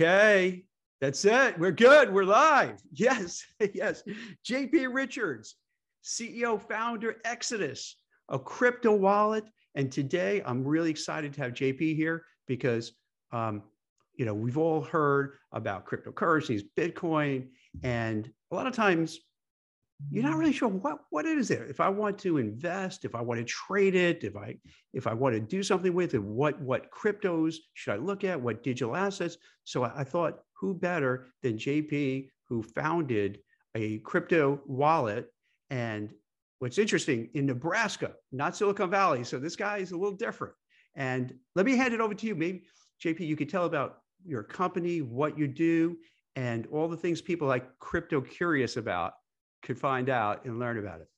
Okay, that's it. We're good. We're live. Yes, yes. JP Richards, CEO, founder, Exodus, a crypto wallet. And today I'm really excited to have JP here because, um, you know, we've all heard about cryptocurrencies, Bitcoin, and a lot of times you're not really sure what what is it if i want to invest if i want to trade it if i if i want to do something with it what what cryptos should i look at? What digital assets? So i, I thought who better than jp who founded a crypto wallet? And what's interesting in nebraska not silicon valley so this guy is a little different. And let me hand it over to you. Maybe jp you could tell about your company what you do and all the things people like crypto curious about could find out and learn about it.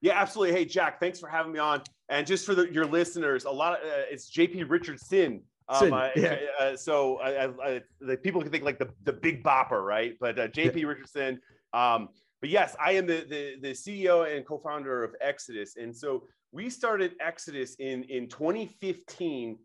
Yeah, absolutely. Hey, Jack, thanks for having me on. And just for the, your listeners, a lot of uh, it's JP Richardson. Um, uh, yeah. uh, so I, the people can think like the, the big bopper, right? But uh, JP yeah. Richardson. Um, but yes, I am the, the, the CEO and co-founder of Exodus. And so we started Exodus in, in 2015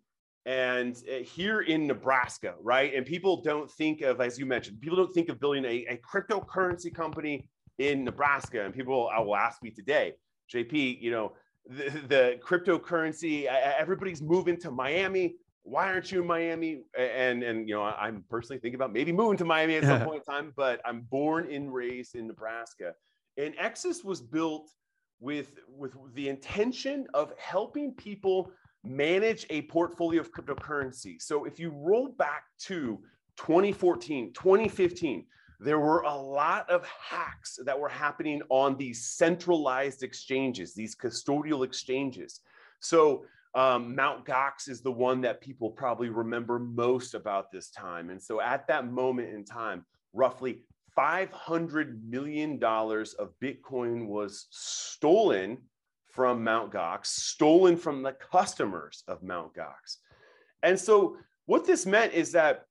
and uh, here in Nebraska, right? And people don't think of, as you mentioned, people don't think of building a, a cryptocurrency company in Nebraska. And people uh, will ask me today, JP, you know, the, the cryptocurrency, everybody's moving to Miami. Why aren't you in Miami? And and you know, I'm personally thinking about maybe moving to Miami at some point in time, but I'm born and raised in Nebraska. And Exodus was built with with the intention of helping people manage a portfolio of cryptocurrency. So if you roll back to 2014, 2015, there were a lot of hacks that were happening on these centralized exchanges, these custodial exchanges. So um, Mount Gox is the one that people probably remember most about this time. And so at that moment in time, roughly $500 million of Bitcoin was stolen from Mount Gox, stolen from the customers of Mount Gox. And so what this meant is that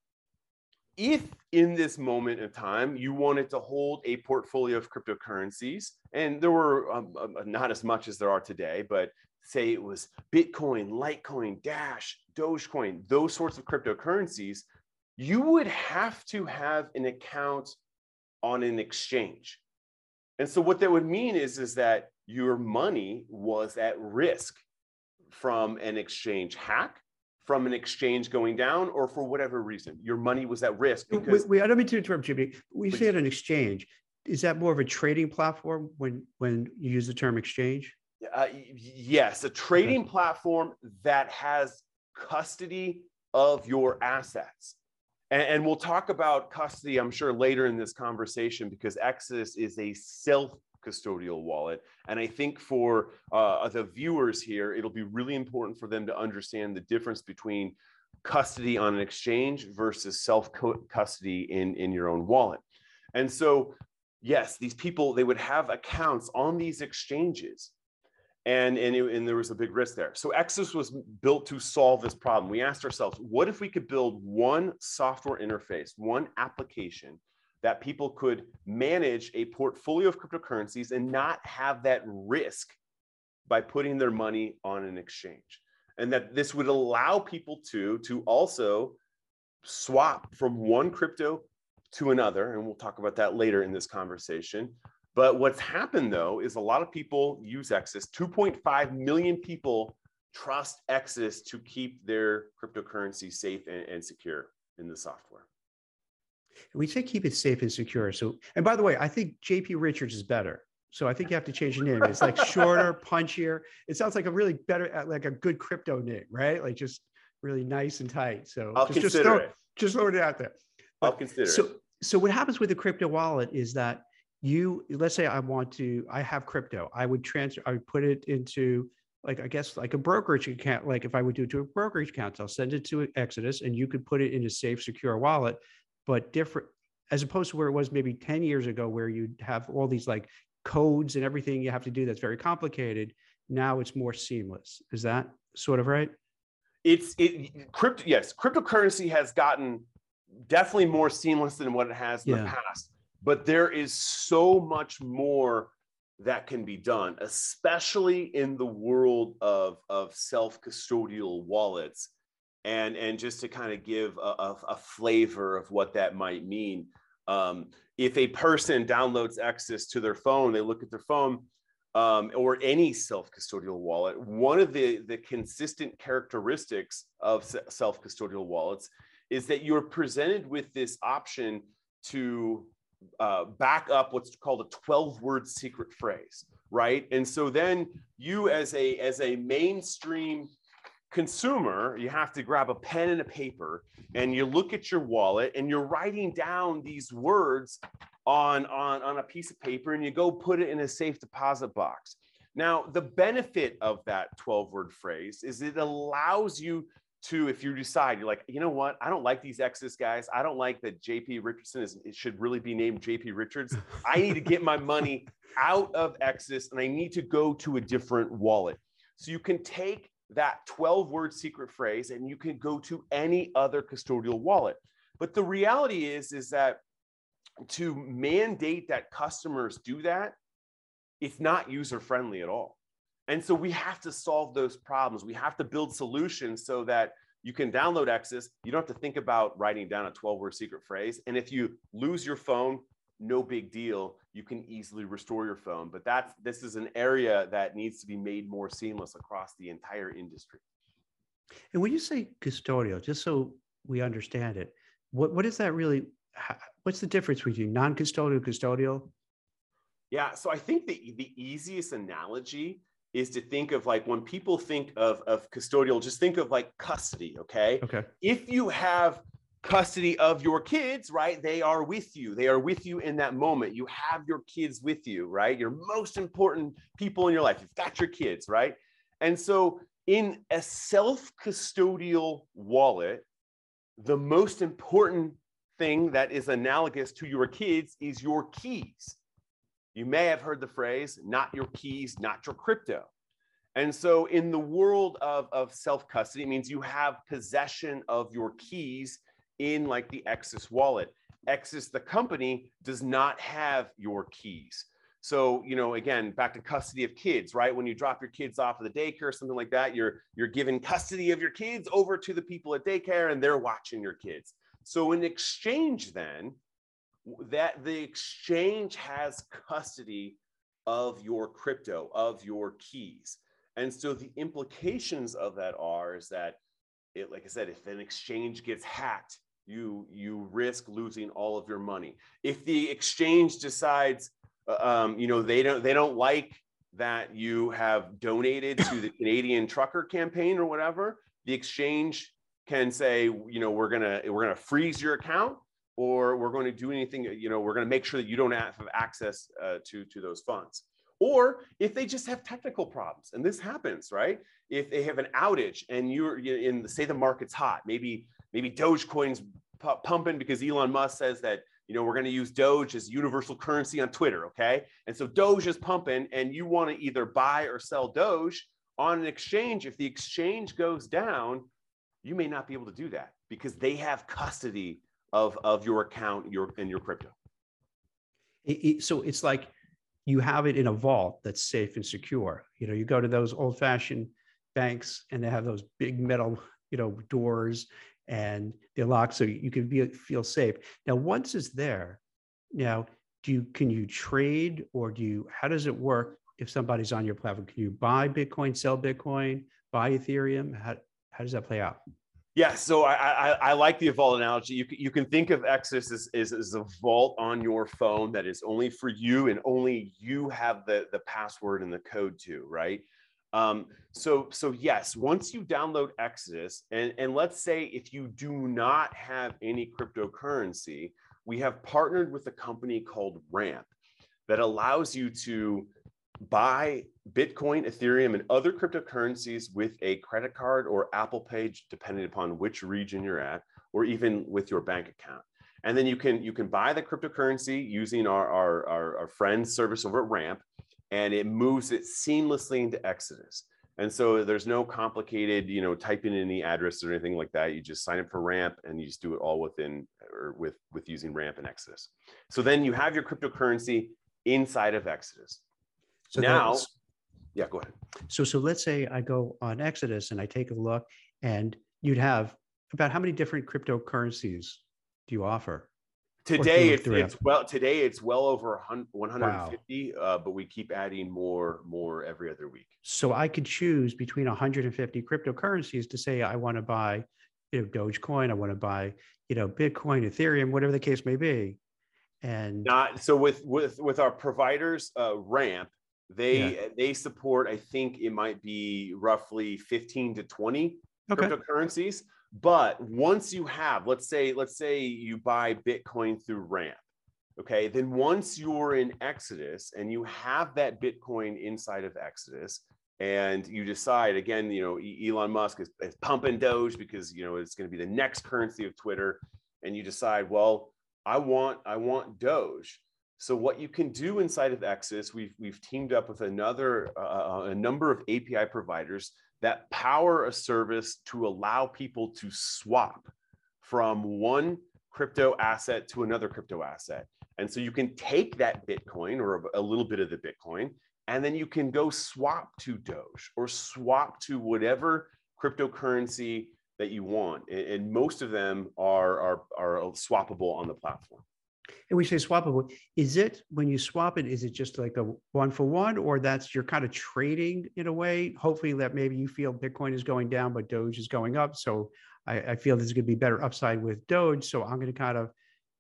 if in this moment of time you wanted to hold a portfolio of cryptocurrencies, and there were um, um, not as much as there are today, but say it was Bitcoin, Litecoin, Dash, Dogecoin, those sorts of cryptocurrencies, you would have to have an account on an exchange. And so what that would mean is, is that your money was at risk from an exchange hack from an exchange going down or for whatever reason your money was at risk because we, we, I don't mean to interrupt Jimmy. We say it an exchange. Is that more of a trading platform when when you use the term exchange? Uh, yes, a trading okay. platform that has custody of your assets. And, and we'll talk about custody, I'm sure, later in this conversation because Exodus is a self custodial wallet. And I think for uh, the viewers here, it'll be really important for them to understand the difference between custody on an exchange versus self custody in, in your own wallet. And so, yes, these people, they would have accounts on these exchanges. And, and, it, and there was a big risk there. So Exodus was built to solve this problem. We asked ourselves, what if we could build one software interface, one application that people could manage a portfolio of cryptocurrencies and not have that risk by putting their money on an exchange. And that this would allow people to, to also swap from one crypto to another. And we'll talk about that later in this conversation. But what's happened though is a lot of people use Exodus. 2.5 million people trust Exodus to keep their cryptocurrency safe and, and secure in the software. We say keep it safe and secure. So, and by the way, I think JP Richards is better. So I think you have to change the name. It's like shorter, punchier. It sounds like a really better, uh, like a good crypto name, right? Like just really nice and tight. So I'll just, consider just throw, it. Just throw it out there. But, I'll consider so, it. So what happens with the crypto wallet is that you, let's say I want to, I have crypto. I would transfer, I would put it into like I guess like a brokerage account. Like if I would do it to a brokerage account, I'll send it to Exodus, and you could put it in a safe, secure wallet but different as opposed to where it was maybe 10 years ago where you'd have all these like codes and everything you have to do that's very complicated now it's more seamless. Is that sort of right? It's it crypto yes cryptocurrency has gotten definitely more seamless than what it has in yeah. the past but there is so much more that can be done especially in the world of of self custodial wallets and and just to kind of give a, a, a, flavor of what that might mean um, if a person downloads exodus to their phone they look at their phone um, or any self-custodial wallet one of the the consistent characteristics of self-custodial wallets is that you're presented with this option to uh, back up what's called a 12 word secret phrase right? And so then you as a as a mainstream consumer, you have to grab a pen and a paper and you look at your wallet and you're writing down these words on, on, on a piece of paper and you go put it in a safe deposit box. Now, the benefit of that 12 word phrase is it allows you to, if you decide, you're like, you know what, I don't like these Exodus guys. I don't like that JP Richardson is, it should really be named JP Richards. I need to get my money out of Exodus and I need to go to a different wallet. So you can take that 12 word secret phrase and you can go to any other custodial wallet. But the reality is, is that to mandate that customers do that, it's not user friendly at all. And so we have to solve those problems. We have to build solutions so that you can download Exodus. You don't have to think about writing down a 12 word secret phrase. And if you lose your phone, no big deal. You can easily restore your phone. But that's this is an area that needs to be made more seamless across the entire industry. And when you say custodial, just so we understand it, what what is that really? What's the difference between non-custodial custodial? Yeah, so I think the the easiest analogy is to think of like when people think of, of custodial, just think of like custody, okay? Okay. If you have custody of your kids, right? They are with you. They are with you in that moment. You have your kids with you, right? Your most important people in your life. You've got your kids, right? And so, in a self custodial wallet, the most important thing that is analogous to your kids is your keys. You may have heard the phrase, not your keys, not your crypto. And so, in the world of, of self custody, it means you have possession of your keys in like the Exodus wallet. Exodus, the company, does not have your keys. So, you know, again, back to custody of kids, right? When you drop your kids off at the daycare or something like that, you're you're giving custody of your kids over to the people at daycare and they're watching your kids. So in exchange, then, that the exchange has custody of your crypto, of your keys. And so the implications of that are is that it, like I said, if an exchange gets hacked, you you risk losing all of your money. If the exchange decides, uh, um, you know, they don't they don't like that you have donated to the Canadian trucker campaign or whatever, the exchange can say, you know, we're gonna we're gonna freeze your account or we're going to do anything, you know, we're going to make sure that you don't have access uh, to to those funds. Or if they just have technical problems, and this happens, right? If they have an outage and you're in, say, the market's hot, maybe maybe Dogecoin's pumping because Elon Musk says that you know we're going to use Doge as universal currency on Twitter, okay? And so Doge is pumping, and you want to either buy or sell Doge on an exchange. If the exchange goes down, you may not be able to do that because they have custody of of your account, your and your crypto. It, it, so it's like you have it in a vault that's safe and secure. You know, you go to those old-fashioned banks and they have those big metal, you know, doors and they're locked so you can be, feel safe. Now, once it's there, now do you can you trade or do you how does it work if somebody's on your platform? Can you buy Bitcoin, sell Bitcoin, buy Ethereum? How how does that play out? Yeah, so I, I, I like the vault analogy. You can, you can think of Exodus as, as, as, a vault on your phone that is only for you and only you have the, the password and the code to, right? Um, so, so yes, once you download Exodus, and, and let's say if you do not have any cryptocurrency, we have partnered with a company called Ramp that allows you to buy Bitcoin, Ethereum, and other cryptocurrencies with a credit card or Apple Pay, depending upon which region you're at, or even with your bank account. And then you can you can buy the cryptocurrency using our, our, our, our friend's service over at Ramp and it moves it seamlessly into Exodus. And so there's no complicated, you know, typing in the address or anything like that. You just sign up for Ramp and you just do it all within or with with using Ramp and Exodus. So then you have your cryptocurrency inside of Exodus. So now, yeah, go ahead. So so let's say I go on Exodus and I take a look and you'd have about how many different cryptocurrencies do you offer? Today it's, it's well today it's well over 150, wow. uh, but we keep adding more more every other week. So I could choose between 150 cryptocurrencies to say I want to buy, you know, Dogecoin, I want to buy, you know, Bitcoin, Ethereum, whatever the case may be. And not so with with with our providers, uh, Ramp, they yeah. they support. I think it might be roughly 15 to 20 okay. cryptocurrencies. But once you have, let's say, let's say you buy Bitcoin through Ramp, okay, then once you're in Exodus and you have that Bitcoin inside of Exodus, and you decide again, you know, Elon Musk is, is pumping Doge because you know it's going to be the next currency of Twitter, and you decide, well, I want I want Doge. So what you can do inside of Exodus, we've we've teamed up with another uh, a number of API providers that power a service to allow people to swap from one crypto asset to another crypto asset. And so you can take that Bitcoin or a little bit of the Bitcoin, and then you can go swap to Doge or swap to whatever cryptocurrency that you want. And most of them are, are, are swappable on the platform. And we say swappable. Is it when you swap it, is it just like a one for one, or that's you're kind of trading in a way? Hopefully, that maybe you feel Bitcoin is going down, but Doge is going up. So I, I feel there's going to be better upside with Doge. So I'm going to kind of,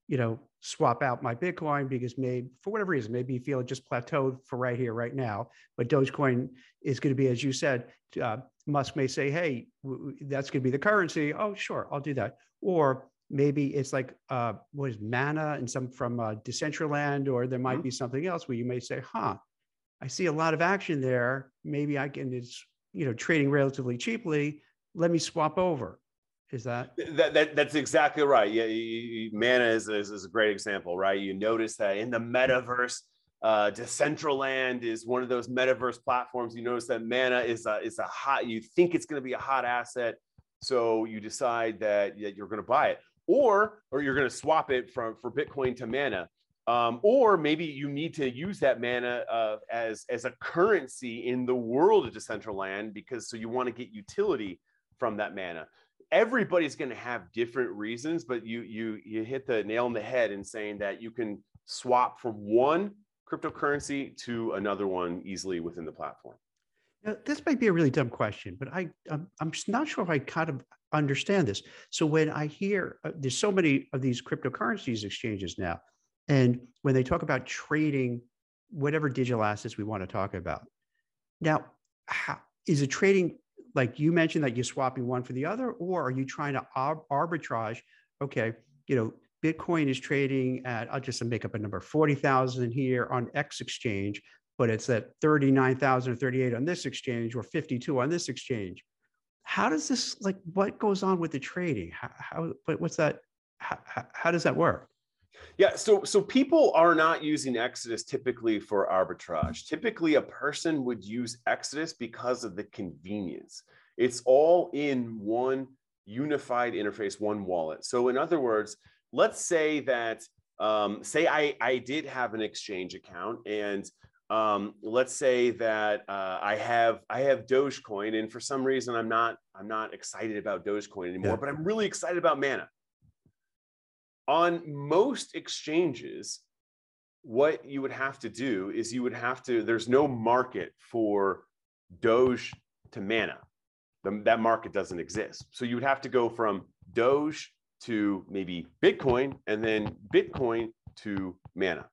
you know, swap out my Bitcoin because maybe for whatever reason, maybe you feel it just plateaued for right here, right now. But Dogecoin is going to be, as you said, uh, Musk may say, hey, w- that's going to be the currency. Oh, sure, I'll do that. Or maybe it's like uh, what is mana and some from uh, Decentraland, or there might mm-hmm. be something else where you may say, "Huh, I see a lot of action there. Maybe I can it's you know trading relatively cheaply. Let me swap over." Is that that, that that's exactly right? Yeah, you, you, mana is, is, is a great example, right? You notice that in the metaverse. Uh, Decentraland is one of those metaverse platforms. You notice that Mana is a, is a hot. You think it's going to be a hot asset, so you decide that, that you're going to buy it or or you're going to swap it from for Bitcoin to Mana. Um, or maybe you need to use that mana uh, as as a currency in the world of Decentraland because so you want to get utility from that mana. Everybody's going to have different reasons, but you you you hit the nail on the head in saying that you can swap from one cryptocurrency to another one easily within the platform. Now, this might be a really dumb question, but I I'm, I'm not sure if I kind of understand this. So when I hear uh, there's so many of these cryptocurrencies exchanges now, and when they talk about trading whatever digital assets we want to talk about, now how, is it trading like you mentioned that you're swapping one for the other, or are you trying to arbitrage? Okay, you know, Bitcoin is trading at I'll just make up a number forty thousand here on X exchange, but it's at thirty nine thousand or thirty eight on this exchange or fifty two on this exchange. How does this like what goes on with the trading? How, how what's that how, how does that work? Yeah so so people are not using exodus typically for arbitrage. Typically a person would use exodus because of the convenience. It's all in one unified interface one wallet. So in other words let's say that um, say I, I did have an exchange account and um, let's say that uh, I have I have Dogecoin, and for some reason I'm not I'm not excited about Dogecoin anymore, yeah. but I'm really excited about Mana. On most exchanges, what you would have to do is you would have to. There's no market for Doge to Mana. The, that market doesn't exist. So you would have to go from Doge to maybe Bitcoin, and then Bitcoin to Mana.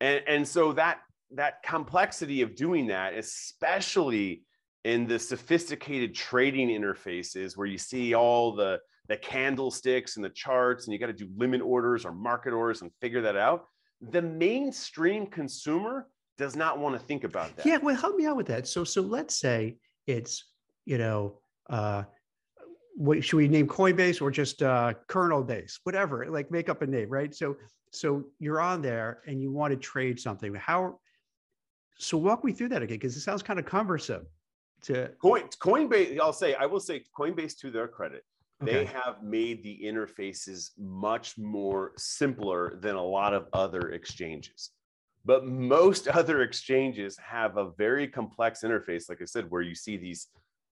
And, and so that that complexity of doing that, especially in the sophisticated trading interfaces where you see all the the candlesticks and the charts and you got to do limit orders or market orders and figure that out the mainstream consumer does not want to think about that. Yeah well help me out with that. So so let's say it's you know uh what should we name coinbase or just uh kernel base whatever like make up a name right? So so you're on there and you want to trade something. How so walk me through that again, because it sounds kind of cumbersome. To Coin, Coinbase, I'll say, I will say, Coinbase to their credit, okay. they have made the interfaces much more simpler than a lot of other exchanges. But most other exchanges have a very complex interface, like I said, where you see these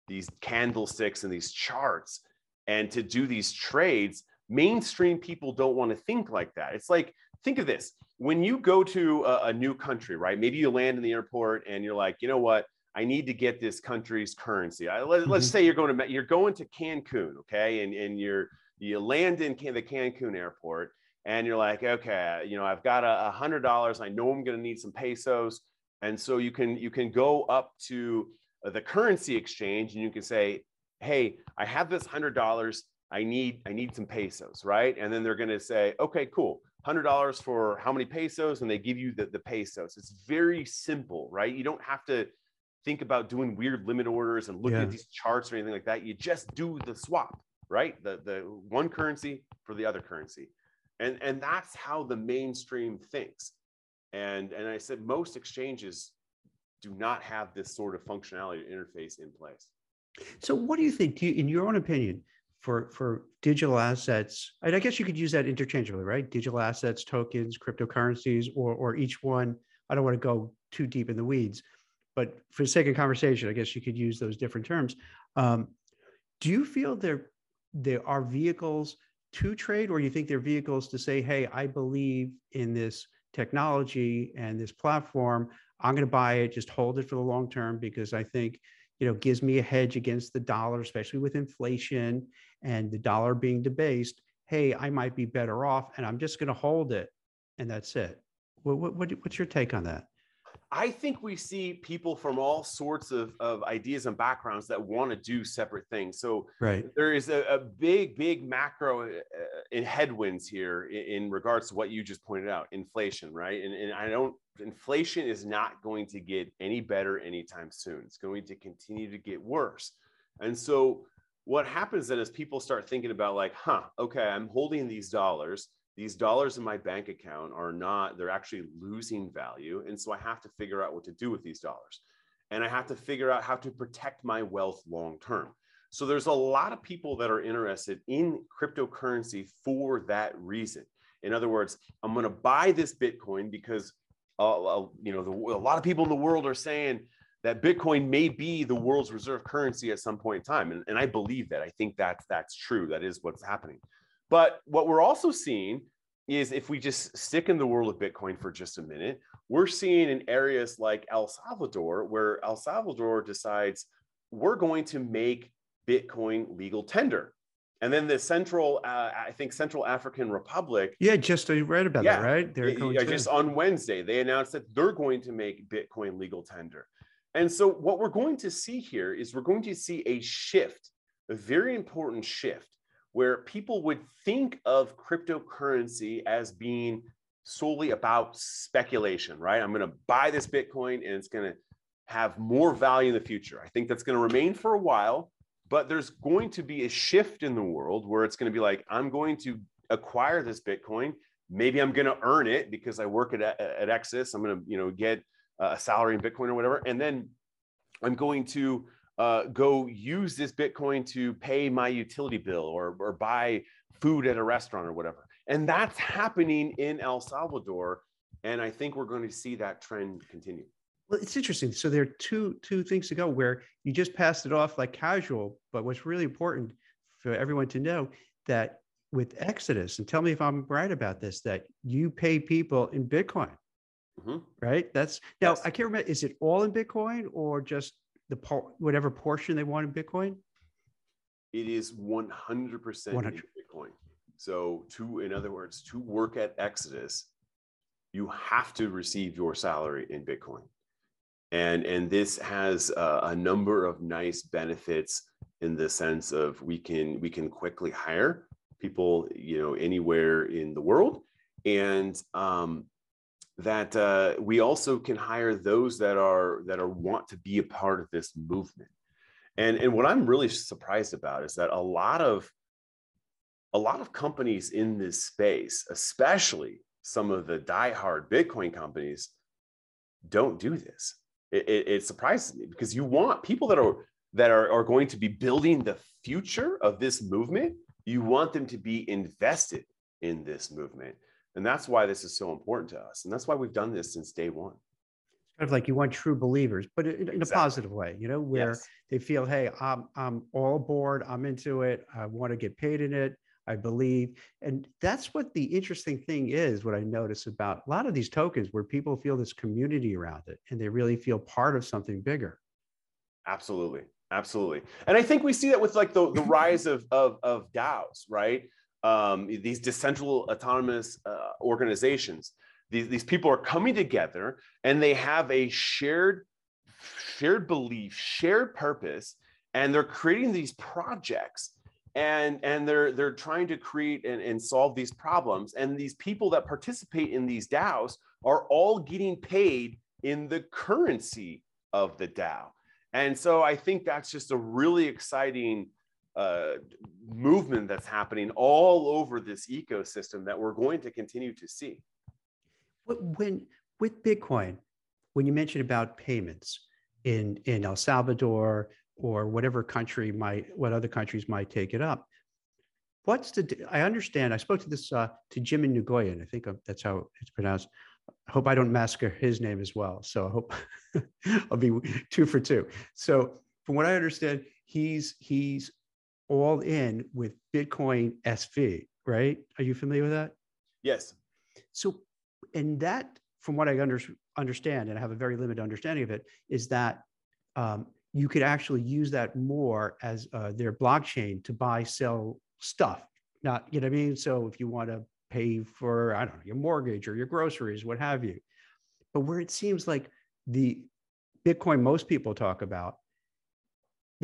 these candlesticks and these charts and to do these trades mainstream people don't want to think like that it's like think of this when you go to a, a, new country right maybe you land in the airport and you're like you know what? I need to get this country's currency. I, let, us mm-hmm. say you're going to you're going to cancun okay and, and you're you land in the cancun airport and you're like okay you know i've got a hundred dollars. I know i'm going to need some pesos. And so you can you can go up to the currency exchange and you can say hey i have this hundred dollars. I need I need some pesos, right? And then they're going to say, okay, cool, hundred dollars for how many pesos, and they give you the, the pesos. It's very simple, right? You don't have to think about doing weird limit orders and looking yeah. at these charts or anything like that. You just do the swap, right? The the one currency for the other currency, and and that's how the mainstream thinks. And and I said most exchanges do not have this sort of functionality interface in place. So, what do you think? Do you, in your own opinion, for for digital assets i guess you could use that interchangeably right? Digital assets tokens cryptocurrencies or or each one. I don't want to go too deep in the weeds but for the sake of conversation i guess you could use those different terms. Um, do you feel there there are vehicles to trade or you think they're vehicles to say hey i believe in this technology and this platform. I'm going to buy it just hold it for the long term because i think you know gives me a hedge against the dollar especially with inflation and the dollar being debased hey i might be better off and i'm just going to hold it and that's it what, what, what's your take on that I think we see people from all sorts of, of ideas and backgrounds that want to do separate things. So right. there is a, a big, big macro uh, in headwinds here in, in, regards to what you just pointed out, inflation, right? And, and I don't, inflation is not going to get any better anytime soon. It's going to continue to get worse. And so what happens then is people start thinking about like, huh, okay, I'm holding these dollars these dollars in my bank account are not, they're actually losing value. And so I have to figure out what to do with these dollars. And I have to figure out how to protect my wealth long term. So there's a lot of people that are interested in cryptocurrency for that reason. In other words, I'm going to buy this Bitcoin because uh, uh, you know the, a lot of people in the world are saying that Bitcoin may be the world's reserve currency at some point in time, and, and I believe that. I think that's that's true. That is what's happening. But what we're also seeing is if we just stick in the world of Bitcoin for just a minute, we're seeing in areas like El Salvador, where El Salvador decides we're going to make Bitcoin legal tender. And then the central, uh, I think Central African Republic. Yeah, just I read about yeah, that, right? They're yeah, just on Wednesday, they announced that they're going to make Bitcoin legal tender. And so what we're going to see here is we're going to see a shift, a very important shift where people would think of cryptocurrency as being solely about speculation, right? I'm going to buy this Bitcoin and it's going to have more value in the future. I think that's going to remain for a while, but there's going to be a shift in the world where it's going to be like, I'm going to acquire this Bitcoin. Maybe I'm going to earn it because I work at, at Exodus. I'm going to, you know, get a salary in Bitcoin or whatever. And then I'm going to uh, go use this Bitcoin to pay my utility bill or, or buy food at a restaurant or whatever. And that's happening in El Salvador. And I think we're going to see that trend continue. Well, it's interesting. So there are two two things to go where you just passed it off like casual, but what's really important for everyone to know that with Exodus, and tell me if I'm right about this, that you pay people in Bitcoin. Mm-hmm. Right. That's now yes. I can't remember. Is it all in Bitcoin or just the part whatever portion they want in Bitcoin? It is 100% 100. in Bitcoin. So to, in other words, to work at Exodus, you have to receive your salary in Bitcoin. And, and this has a, a number of nice benefits in the sense of we can we can quickly hire people you know anywhere in the world and um, that uh, we also can hire those that are that are want to be a part of this movement. And and what i'm really surprised about is that a lot of a lot of companies in this space especially some of the die-hard bitcoin companies don't do this. It, it, it surprises me because you want people that are that are, are going to be building the future of this movement you want them to be invested in this movement and that's why this is so important to us. And that's why we've done this since day one. Kind of like you want true believers, but in, in a positive way, you know, where yes. they feel, hey, I'm I'm all aboard, I'm into it, I want to get paid in it, I believe. And that's what the interesting thing is, what I notice about a lot of these tokens where people feel this community around it and they really feel part of something bigger. Absolutely. Absolutely. And I think we see that with like the, the rise of, of, of DAOs, right? Um, these decentralized autonomous uh, organizations. These, these people are coming together and they have a shared shared belief, shared purpose, and they're creating these projects and and they're they're trying to create and, and solve these problems and these people that participate in these daos are all getting paid in the currency of the dao and so i think that's just a really exciting uh, movement that's happening all over this ecosystem that we're going to continue to see when with bitcoin when you mentioned about payments in in el salvador or whatever country might, what other countries might take it up. What's the, I understand, I spoke to this, uh, to Jim Nguyen, I think that's how it's pronounced. I hope I don't massacre his name as well. So I hope I'll be two for two. So from what I understand, he's, he's all in with Bitcoin SV, right? Are you familiar with that? Yes. So, and that, from what I under, understand, and I have a very limited understanding of it, is that um, you could actually use that more as uh, their blockchain to buy, sell stuff. Not, you know what I mean? So if you want to pay for, I don't know, your mortgage or your groceries, what have you. But where it seems like the Bitcoin most people talk about,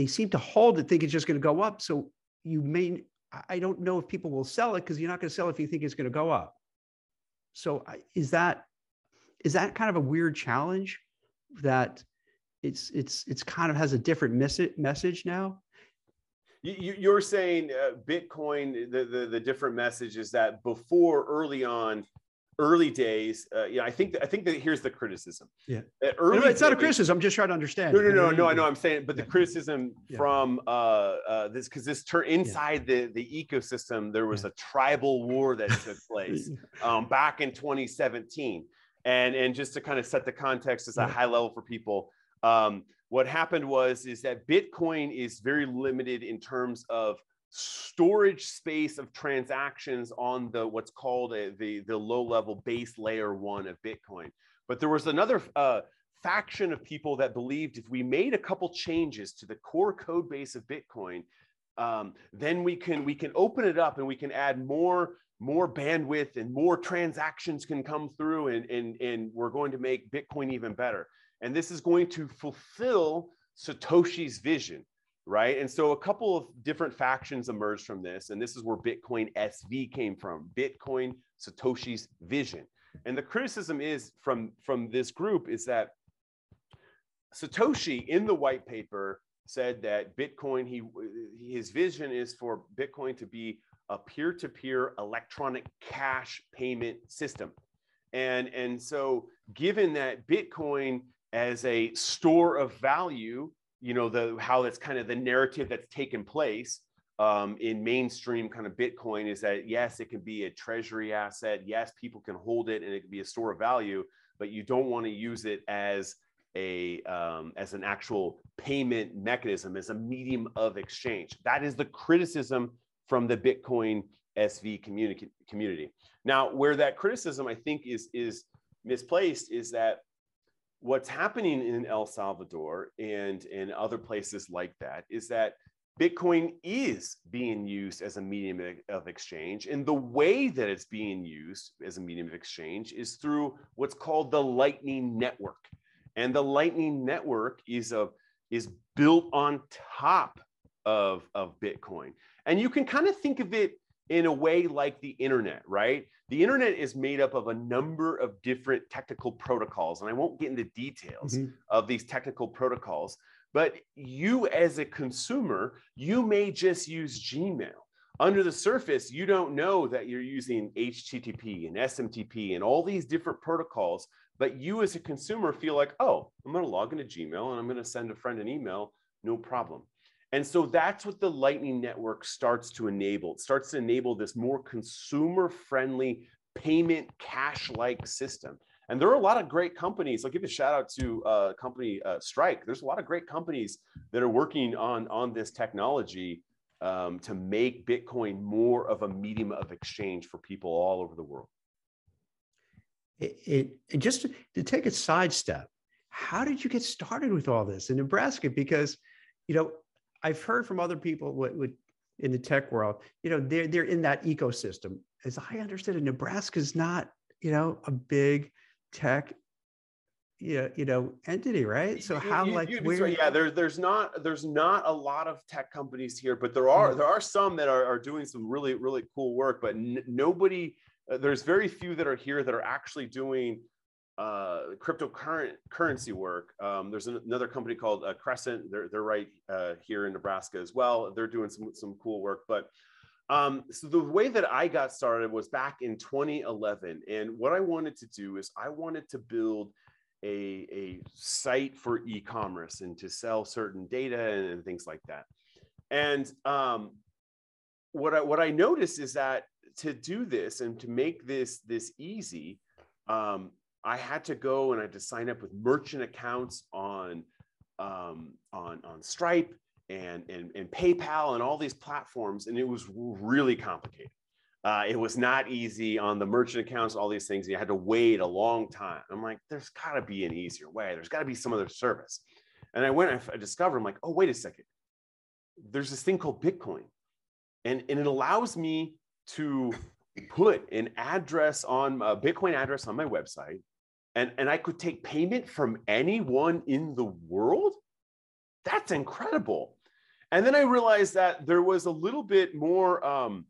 they seem to hold it, think it's just going to go up. So you may, I don't know if people will sell it because you're not going to sell if you think it's going to go up. So is that, is that kind of a weird challenge that it's it's it's kind of has a different message message now you, you're saying uh, bitcoin the, the the different message is that before early on early days uh, yeah i think that, i think that here's the criticism. Yeah. Early no, it's not a criticism i'm just trying to understand. No no no no i know i'm saying but the criticism yeah. from uh, uh this because this turn inside yeah. the the ecosystem there was yeah. a tribal war that took place um back in 2017 and and just to kind of set the context as a high level for people um, what happened was is that Bitcoin is very limited in terms of storage space of transactions on the what's called a, the the low level base layer one of Bitcoin. But there was another uh, faction of people that believed if we made a couple changes to the core code base of Bitcoin, um, then we can we can open it up and we can add more more bandwidth and more transactions can come through and, and, and we're going to make Bitcoin even better. And this is going to fulfill Satoshi's vision, right? And so a couple of different factions emerged from this. And this is where Bitcoin SV came from Bitcoin Satoshi's vision. And the criticism is from, from this group is that Satoshi in the white paper said that Bitcoin, he his vision is for Bitcoin to be a peer-to-peer electronic cash payment system. And, and so given that Bitcoin as a store of value you know the how that's kind of the narrative that's taken place um, in mainstream kind of bitcoin is that yes it can be a treasury asset. Yes people can hold it and it can be a store of value but you don't want to use it as a um, as an actual payment mechanism as a medium of exchange. That is the criticism from the bitcoin sv community community. Now where that criticism i think is is misplaced is that what's happening in El Salvador and in other places like that is that Bitcoin is being used as a medium of exchange. And the way that it's being used as a medium of exchange is through what's called the Lightning Network. And the Lightning Network is, a, is built on top of, of Bitcoin. And you can kind of think of it in a way like the internet, right? The internet is made up of a number of different technical protocols, and I won't get into details mm-hmm. of these technical protocols, but you as a consumer, you may just use Gmail. Under the surface, you don't know that you're using HTTP and SMTP and all these different protocols, but you as a consumer feel like, oh, I'm going to log into Gmail and I'm going to send a friend an email, no problem. And so that's what the Lightning Network starts to enable. It starts to enable this more consumer friendly payment cash like system. And there are a lot of great companies. I'll give a shout out to uh, company uh, Strike. There's a lot of great companies that are working on on this technology um, to make Bitcoin more of a medium of exchange for people all over the world. It, it, just to, to take a sidestep, how did you get started with all this in Nebraska? Because, you know, I've heard from other people with in the tech world, you know, they're they're in that ecosystem. As I understood it, Nebraska is not, you know, a big tech you know, you know entity right so how you, like you, where yeah there, there's not there's not a lot of tech companies here but there are mm-hmm. there are some that are, are doing some really really cool work but n- nobody uh, there's very few that are here that are actually doing uh, cryptocurrency work. Um, there's an, another company called uh, Crescent. They're, they're right uh, here in Nebraska as well. They're doing some, some cool work. But um, so the way that I got started was back in 2011. And what I wanted to do is I wanted to build a, a site for e-commerce and to sell certain data and, and things like that. And um, what I, what I noticed is that to do this and to make this this easy, um, I had to go and I had to sign up with merchant accounts on um, on on Stripe and, and and PayPal and all these platforms, and it was really complicated. Uh, it was not easy on the merchant accounts, all these things. You had to wait a long time. I'm like, there's got to be an easier way. There's got to be some other service. And I went, I discovered, I'm like, oh, wait a second. There's this thing called Bitcoin. And, and it allows me to put an address on a Bitcoin address on my website. And, and I could take payment from anyone in the world. That's incredible. And then I realized that there was a little bit more um,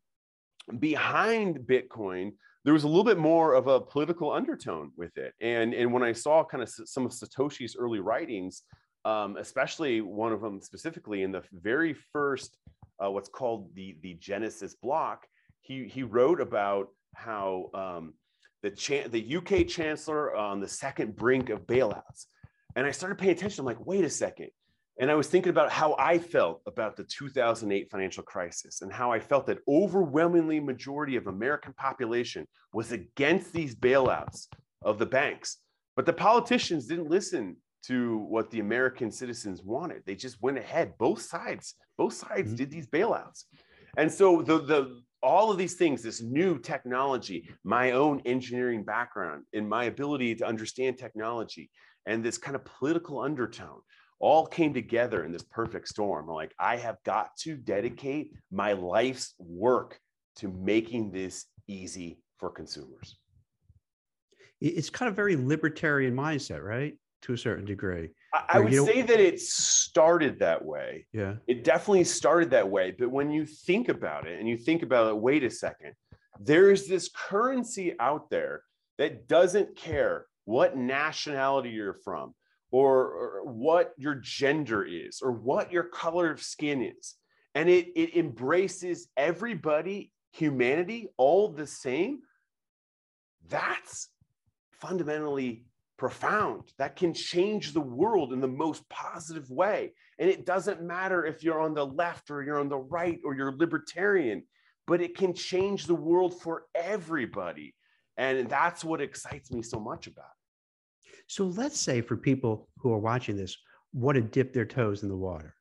behind Bitcoin, there was a little bit more of a political undertone with it. And, and when I saw kind of some of Satoshi's early writings, um, especially one of them specifically in the very first, uh, what's called the, the Genesis block, he, he wrote about how um, the, cha- the UK chancellor on the second brink of bailouts. And I started paying attention. I'm like, wait a second. And I was thinking about how I felt about the 2008 financial crisis and how I felt that overwhelmingly majority of American population was against these bailouts of the banks. But the politicians didn't listen to what the American citizens wanted. They just went ahead. Both sides, both sides mm-hmm. did these bailouts. And so the, the all of these things, this new technology, my own engineering background, and my ability to understand technology, and this kind of political undertone all came together in this perfect storm. Like, I have got to dedicate my life's work to making this easy for consumers. It's kind of very libertarian mindset, right? To a certain degree. I, I would say that it started that way. Yeah. It definitely started that way. But when you think about it and you think about it, wait a second, there's this currency out there that doesn't care what nationality you're from, or, or what your gender is or what your color of skin is. And it, it embraces everybody, humanity, all the same. That's fundamentally profound. That can change the world in the most positive way. And it doesn't matter if you're on the left or you're on the right or you're libertarian, but it can change the world for everybody. And that's what excites me so much about it. so let's say for people who are watching this, want to dip their toes in the water.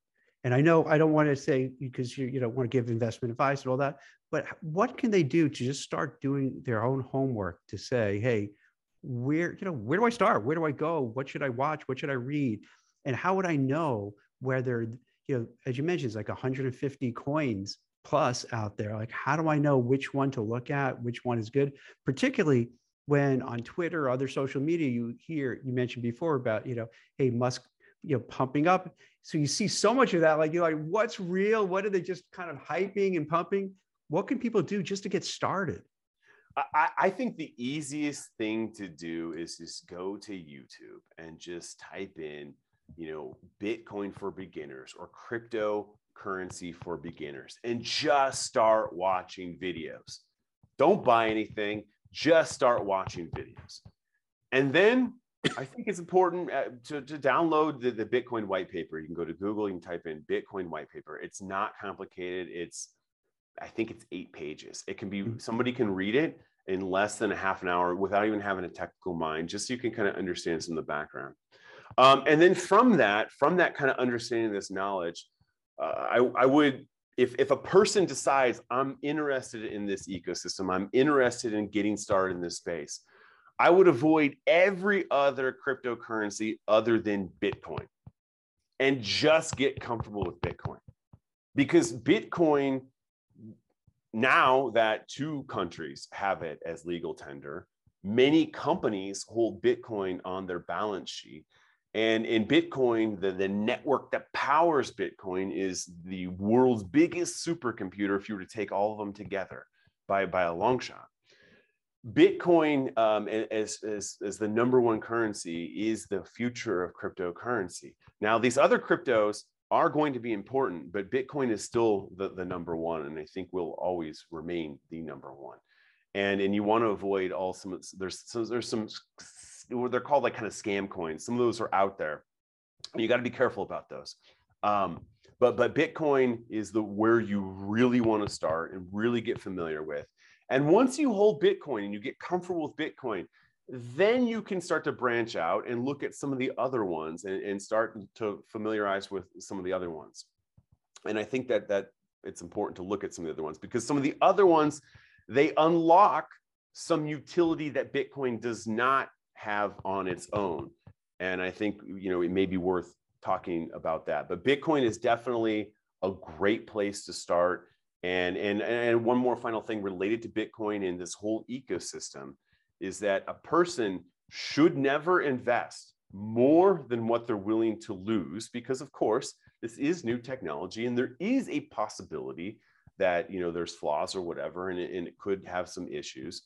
And I know I don't want to say because you, you don't want to give investment advice and all that, but what can they do to just start doing their own homework to say, hey, where, you know, where do I start? Where do I go? What should I watch? What should I read? And how would I know whether, you know, as you mentioned, it's like 150 coins plus out there. Like, how do I know which one to look at, which one is good? Particularly when on Twitter or other social media, you hear, you mentioned before about, you know, hey, Musk, you know, pumping up. So you see so much of that, like you're like, what's real? What are they just kind of hyping and pumping? What can people do just to get started? I, I, think the easiest thing to do is just go to YouTube and just type in, you know, Bitcoin for beginners or cryptocurrency for beginners and just start watching videos. Don't buy anything just start watching videos. And then I think it's important uh, to, to download the, the Bitcoin white paper. You can go to Google, you can type in Bitcoin white paper. It's not complicated. It's, I think it's eight pages. It can be, mm-hmm. somebody can read it in less than a half an hour without even having a technical mind, just so you can kind of understand some of the background. Um, and then from that, from that kind of understanding this knowledge, uh, I, I would, if, if a person decides I'm interested in this ecosystem, I'm interested in getting started in this space, I would avoid every other cryptocurrency other than Bitcoin and just get comfortable with Bitcoin. Because Bitcoin, now that two countries have it as legal tender, many companies hold Bitcoin on their balance sheet. And in Bitcoin, the, the network that powers Bitcoin is the world's biggest supercomputer if you were to take all of them together by, by a long shot. Bitcoin um, as, as, as the number one currency is the future of cryptocurrency. Now, these other cryptos are going to be important, but Bitcoin is still the, the number one, and I think will always remain the number one. And, and you want to avoid all some there's some, there's some they're called like kind of scam coins. Some of those are out there. You got to be careful about those. Um, but but Bitcoin is the where you really want to start and really get familiar with. And once you hold Bitcoin and you get comfortable with Bitcoin, then you can start to branch out and look at some of the other ones and, and start to familiarize with some of the other ones. And I think that that it's important to look at some of the other ones because some of the other ones they unlock some utility that Bitcoin does not have on its own. And I think you know it may be worth talking about that. But Bitcoin is definitely a great place to start. And and and one more final thing related to Bitcoin and this whole ecosystem is that a person should never invest more than what they're willing to lose because of course this is new technology and there is a possibility that you know there's flaws or whatever and it, and it could have some issues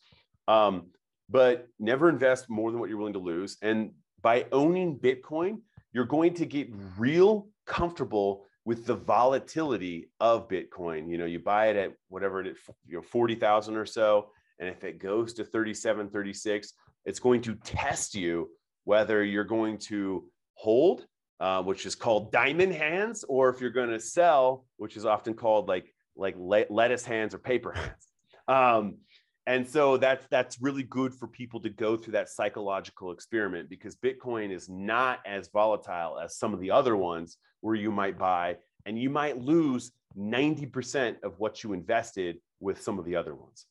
um, but never invest more than what you're willing to lose. And by owning Bitcoin, you're going to get real comfortable with the volatility of Bitcoin. You know, you buy it at whatever it is, you know, 40,000 or so. And if it goes to 37, 36, it's going to test you whether you're going to hold, uh, which is called diamond hands, or if you're going to sell, which is often called like, like lettuce hands or paper hands. Um, and so that's that's really good for people to go through that psychological experiment because bitcoin is not as volatile as some of the other ones where you might buy and you might lose 90% of what you invested with some of the other ones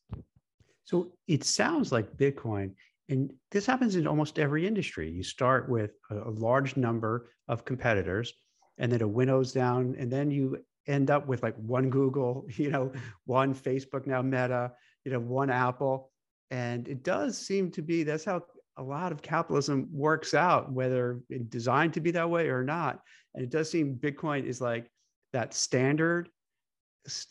so it sounds like bitcoin and this happens in almost every industry. You start with a, large number of competitors and then it winnows down and then you end up with like one google you know one facebook now meta you know one apple. And it does seem to be that's how a lot of capitalism works out whether designed to be that way or not. And it does seem bitcoin is like that standard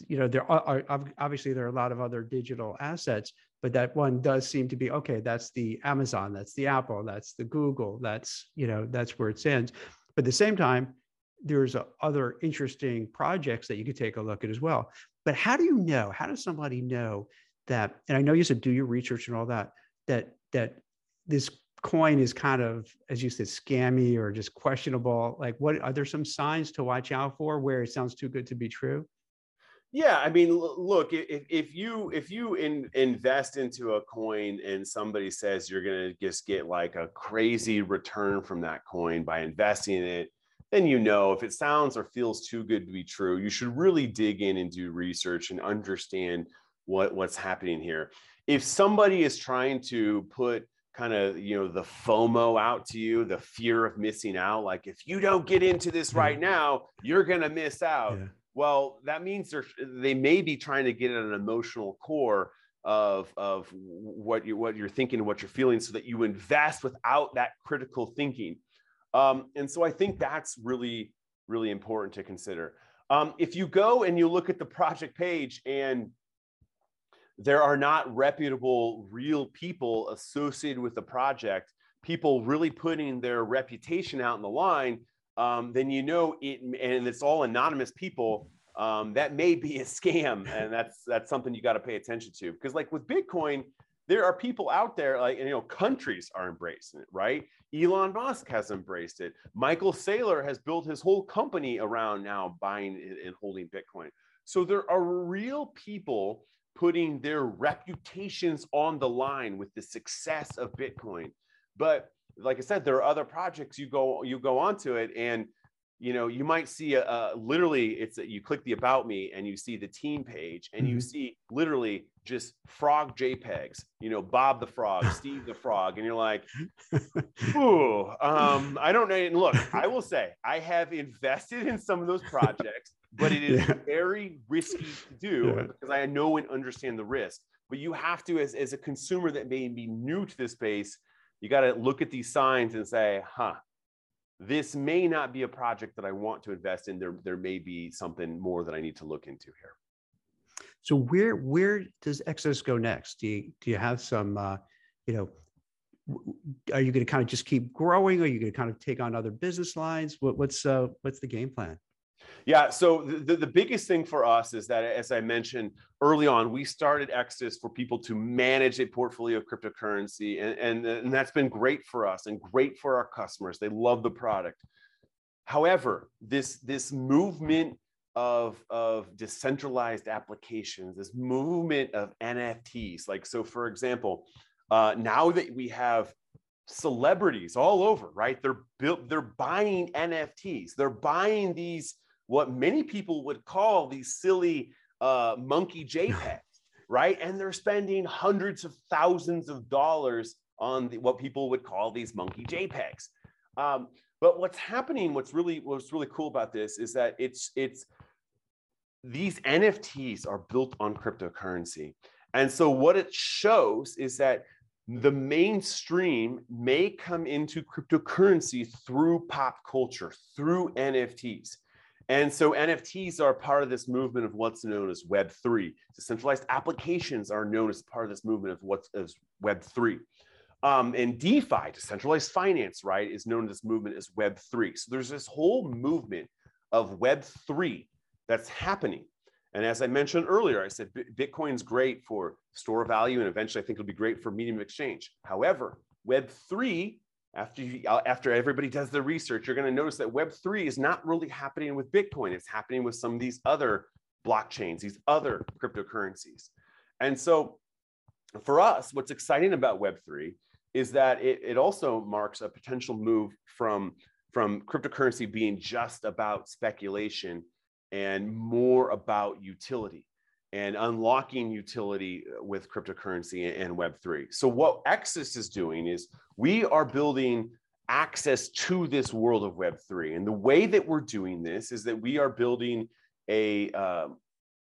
you know there are obviously there are a lot of other digital assets but that one does seem to be okay that's the amazon that's the apple that's the google that's you know that's where it stands but at the same time there's a, other interesting projects that you could take a look at as well but how do you know how does somebody know that, and I know you said do your research and all that, that that this coin is kind of, as you said, scammy or just questionable. Like, what are there some signs to watch out for where it sounds too good to be true? Yeah, I mean, look, if, if you if you in, invest into a coin and somebody says you're going to just get like a crazy return from that coin by investing in it, then you know if it sounds or feels too good to be true, you should really dig in and do research and understand what what's happening here. If somebody is trying to put kind of you know the FOMO out to you, the fear of missing out, like if you don't get into this mm-hmm. right now, you're gonna miss out. Yeah. Well, that means they're they may be trying to get at an emotional core of of what you what you're thinking, and what you're feeling, so that you invest without that critical thinking. Um, and so I think that's really really important to consider. Um, if you go and you look at the project page and there are not reputable, real people associated with the project, people really putting their reputation out in the line, um, then you know it, and it's all anonymous people. Um, that may be a scam, and that's that's something you got to pay attention to. Because like with Bitcoin, there are people out there, like you know, countries are embracing it, right? Elon Musk has embraced it. Michael Saylor has built his whole company around now buying and holding Bitcoin. So there are real people putting their reputations on the line with the success of Bitcoin. But like I said, there are other projects you go you go onto it and you know you might see a, a literally it's a, you click the about me and you see the team page and mm-hmm. you see literally just frog jpegs you know bob the frog steve the frog and you're like ooh um i don't know and look i will say i have invested in some of those projects but it is yeah. very risky to do yeah. because i know and understand the risk but you have to as, as a consumer that may be new to this space you got to look at these signs and say huh this may not be a project that I want to invest in. There, there may be something more that I need to look into here. So where where does Exodus go next? Do you do you have some uh, you know are you going to kind of just keep growing? Or are you going to kind of take on other business lines? What, what's uh, what's the game plan? Yeah. So the, the biggest thing for us is that, as I mentioned early on, we started Exodus for people to manage a portfolio of cryptocurrency. And, and, and that's been great for us and great for our customers. They love the product. However, this, this movement of, of decentralized applications, this movement of NFTs, like, so for example, uh, now that we have celebrities all over, right? They're built, they're buying NFTs. They're buying these what many people would call these silly uh, monkey JPEGs, right? And they're spending hundreds of thousands of dollars on the, what people would call these monkey JPEGs. Um, but what's happening, what's really what's really cool about this is that it's it's these NFTs are built on cryptocurrency. And so what it shows is that the mainstream may come into cryptocurrency through pop culture, through NFTs. And so NFTs are part of this movement of what's known as Web3. Decentralized applications are known as part of this movement of what's as Web3. Um, and DeFi, decentralized finance, right, is known as this movement as Web3. So there's this whole movement of Web3 that's happening. And as I mentioned earlier, I said Bitcoin's great for store value, and eventually I think it'll be great for medium exchange. However, Web3 after you, uh, after everybody does the research, you're going to notice that Web3 is not really happening with Bitcoin. It's happening with some of these other blockchains, these other cryptocurrencies. And so for us, what's exciting about Web3 is that it, it also marks a potential move from, from cryptocurrency being just about speculation and more about utility and unlocking utility uh, with cryptocurrency and Web3. So, what Exodus is doing is we are building access to this world of Web3. And the way that we're doing this is that we are building a, uh,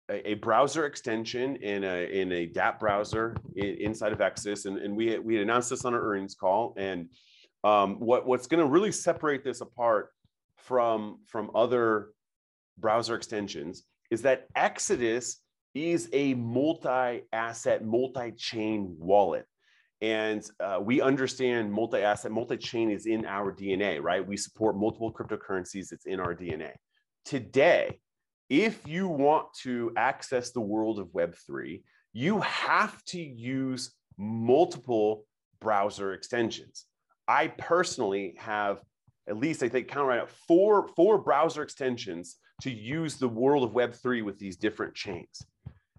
a, browser extension in a, in a dApp browser in, inside of Exodus. And, and we, we announced this on our earnings call. And um, what, what's going to really separate this apart from, from other browser extensions is that Exodus is a multi-asset, multi-chain wallet. And uh, we understand multi-asset, multi-chain is in our DNA, right? We support multiple cryptocurrencies. It's in our DNA. Today, if you want to access the world of Web3, you have to use multiple browser extensions. I personally have at least I think count right now four four browser extensions to use the world of Web3 with these different chains.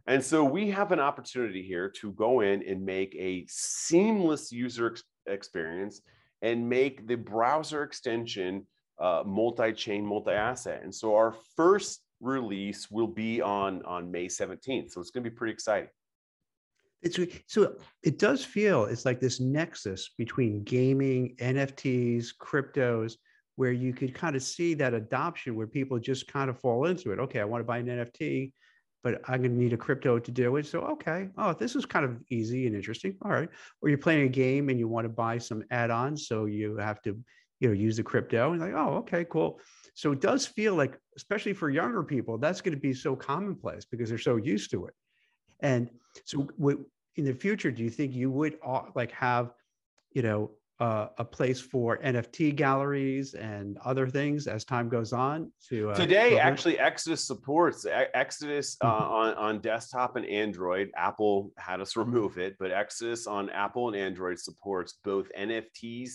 And so we have an opportunity here to go in and make a seamless user ex- experience and make the browser extension uh, multi-chain, multi-asset. And so our first release will be on on May 17th. So it's going to be pretty exciting. It's so it does feel it's like this nexus between gaming, NFTs, cryptos, where you could kind of see that adoption where people just kind of fall into it. Okay, I want to buy an NFT but I'm going to need a crypto to do it. So, okay, oh, this is kind of easy and interesting. All right. Or you're playing a game and you want to buy some add-ons, so you have to, you know, use the crypto. And like, oh, okay, cool. So it does feel like, especially for younger people, that's going to be so commonplace because they're so used to it. And so, in the future, do you think you would uh, like have, you know, uh, a place for NFT galleries and other things as time goes on. To uh, today, actually, Exodus supports Exodus uh, mm-hmm. on on desktop and Android. Apple had us remove it, but Exodus on Apple and Android supports both NFTs.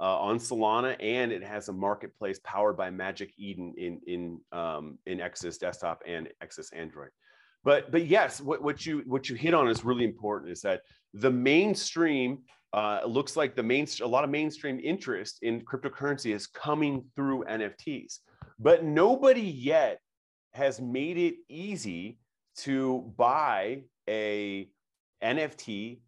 Uh, on Solana, and it has a marketplace powered by Magic Eden in in um, in Exodus desktop and Exodus Android. But but yes, what, what you what you hit on is really important. Is that the mainstream uh, looks like the main a lot of mainstream interest in cryptocurrency is coming through NFTs, but nobody yet has made it easy to buy a NFT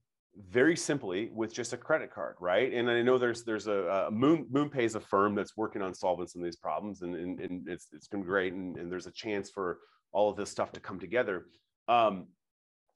very simply with just a credit card, right? And I know there's there's a, a Moon MoonPay is a firm that's working on solving some of these problems, and, and, and it's it's been great, and, and there's a chance for all of this stuff to come together. Um,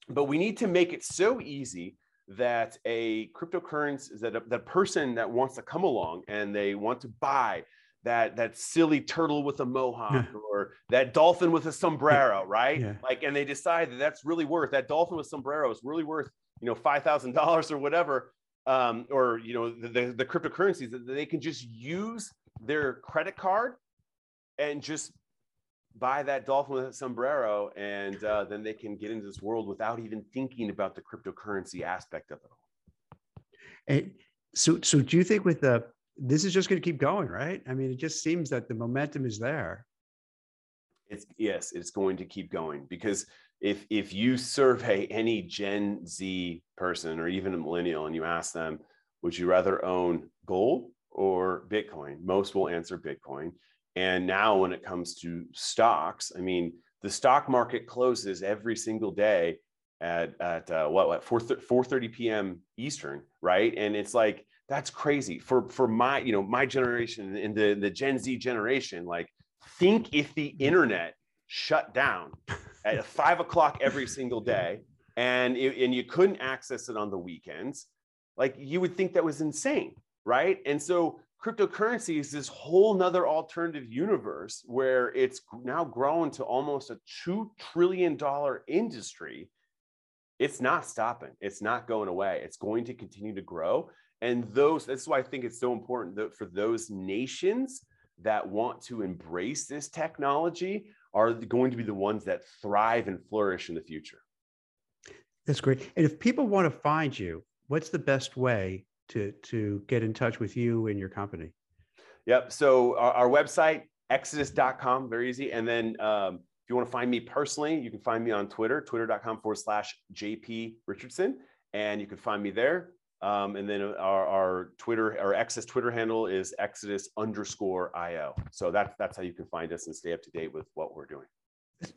but we need to make it so easy that a cryptocurrency is that a, that person that wants to come along and they want to buy that that silly turtle with a mohawk yeah. or that dolphin with a sombrero, right? Yeah. Like, and they decide that that's really worth that dolphin with sombrero is really worth you know five thousand dollars or whatever, um, or you know the, the, the cryptocurrencies that they can just use their credit card and just buy that dolphin with a sombrero, and uh, then they can get into this world without even thinking about the cryptocurrency aspect of it all. And so, so do you think with the this is just going to keep going, right? I mean, it just seems that the momentum is there. It's yes, it's going to keep going because if if you survey any Gen Z person or even a millennial and you ask them, would you rather own gold or Bitcoin? Most will answer Bitcoin. And now, when it comes to stocks, I mean, the stock market closes every single day at at uh, what what 4 4 30 p.m. Eastern, right? And it's like that's crazy for for my you know my generation and the the Gen Z generation. Like, think if the internet shut down at five o'clock every single day, and it, and you couldn't access it on the weekends, like you would think that was insane, right? And so cryptocurrency is this whole nother alternative universe where it's now grown to almost a $2 trillion industry. It's not stopping. It's not going away. It's going to continue to grow. And those that's why i think it's so important that for those nations that want to embrace this technology are going to be the ones that thrive and flourish in the future. That's great. And if people want to find you what's the best way to to get in touch with you and your company? Yep. So our, our website exodus.com, very easy. And then um, if you want to find me personally, you can find me on Twitter, twitter.com forward slash JP Richardson, and you can find me there. Um, and then our, our Twitter, our Exodus Twitter handle is Exodus underscore IO. So that's that's how you can find us and stay up to date with what we're doing.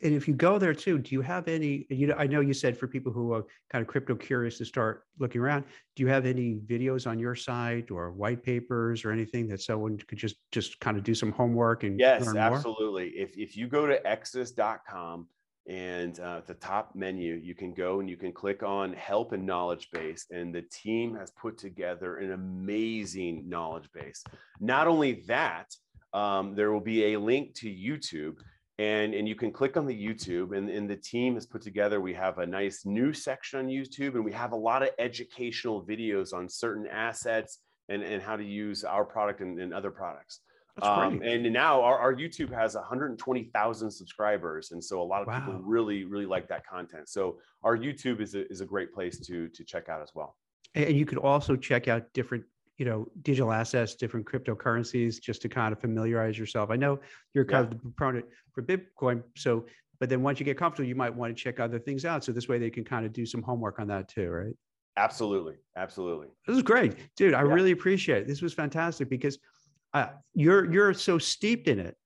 And if you go there too, do you have any? You know, I know you said for people who are kind of crypto curious to start looking around. Do you have any videos on your site or white papers or anything that someone could just just kind of do some homework and yes, absolutely. If if you go to exodus.com and uh, at the top menu, you can go and you can click on help and knowledge base. And the team has put together an amazing knowledge base. Not only that, um, there will be a link to YouTube and and you can click on the youtube and, and the team has put together we have a nice new section on youtube and we have a lot of educational videos on certain assets and, and how to use our product and, and other products. Um, and now our, our youtube has 120000 subscribers and so a lot of wow. people really really like that content. So our youtube is a, is a great place to to check out as well. And you could also check out different you know digital assets different cryptocurrencies just to kind of familiarize yourself. I know you're kind yeah. of the proponent for bitcoin so but then once you get comfortable you might want to check other things out so this way they can kind of do some homework on that too right? Absolutely absolutely. This is great. Dude i yeah. really appreciate it. This was fantastic because uh, you're you're so steeped in it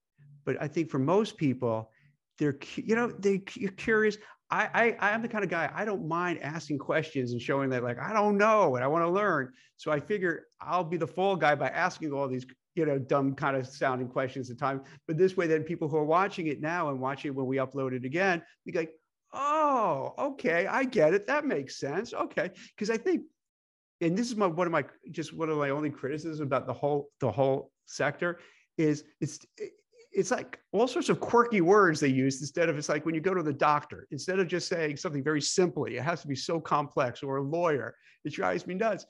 but i think for most people they're you know they you're curious I, I am the kind of guy I don't mind asking questions and showing that like I don't know and I want to learn. So I figure I'll be the fall guy by asking all these you know dumb kind of sounding questions at time. But this way, then people who are watching it now and watching it when we upload it again, be like, oh, okay, I get it. That makes sense. Okay, because I think, and this is my one of my just one of my only criticisms about the whole the whole sector is it's it's like all sorts of quirky words they use instead of it's like when you go to the doctor instead of just saying something very simply it has to be so complex or a lawyer it drives me nuts.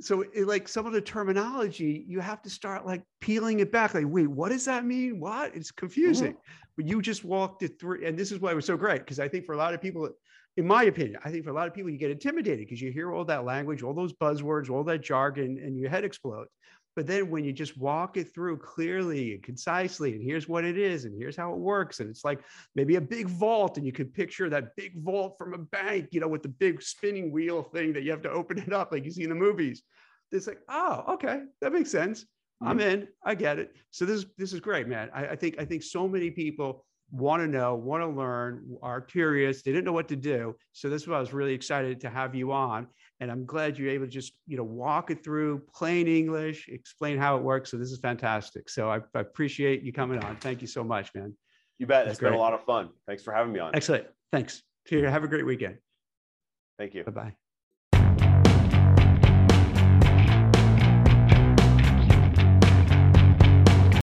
So it, like some of the terminology you have to start like peeling it back like wait what does that mean? What? It's confusing. Mm-hmm. but you just walked it through and this is why it was so great because i think for a lot of people in my opinion i think for a lot of people you get intimidated because you hear all that language all those buzzwords all that jargon and your head explodes But then when you just walk it through clearly and concisely, and here's what it is, and here's how it works, and it's like maybe a big vault, and you could picture that big vault from a bank, you know, with the big spinning wheel thing that you have to open it up like you see in the movies. It's like, oh, okay, that makes sense. I'm mm-hmm. in. I get it. So this this is great, man. I, I think I think so many people want to know, want to learn, are curious. They didn't know what to do. So this is why I was really excited to have you on. And I'm glad you're able to just, you know, walk it through plain English, explain how it works. So this is fantastic. So I, I appreciate you coming on. Thank you so much, man. You bet. It's been a lot of fun. Thanks for having me on. Excellent. Thanks. Have a great weekend. Thank you. Bye-bye.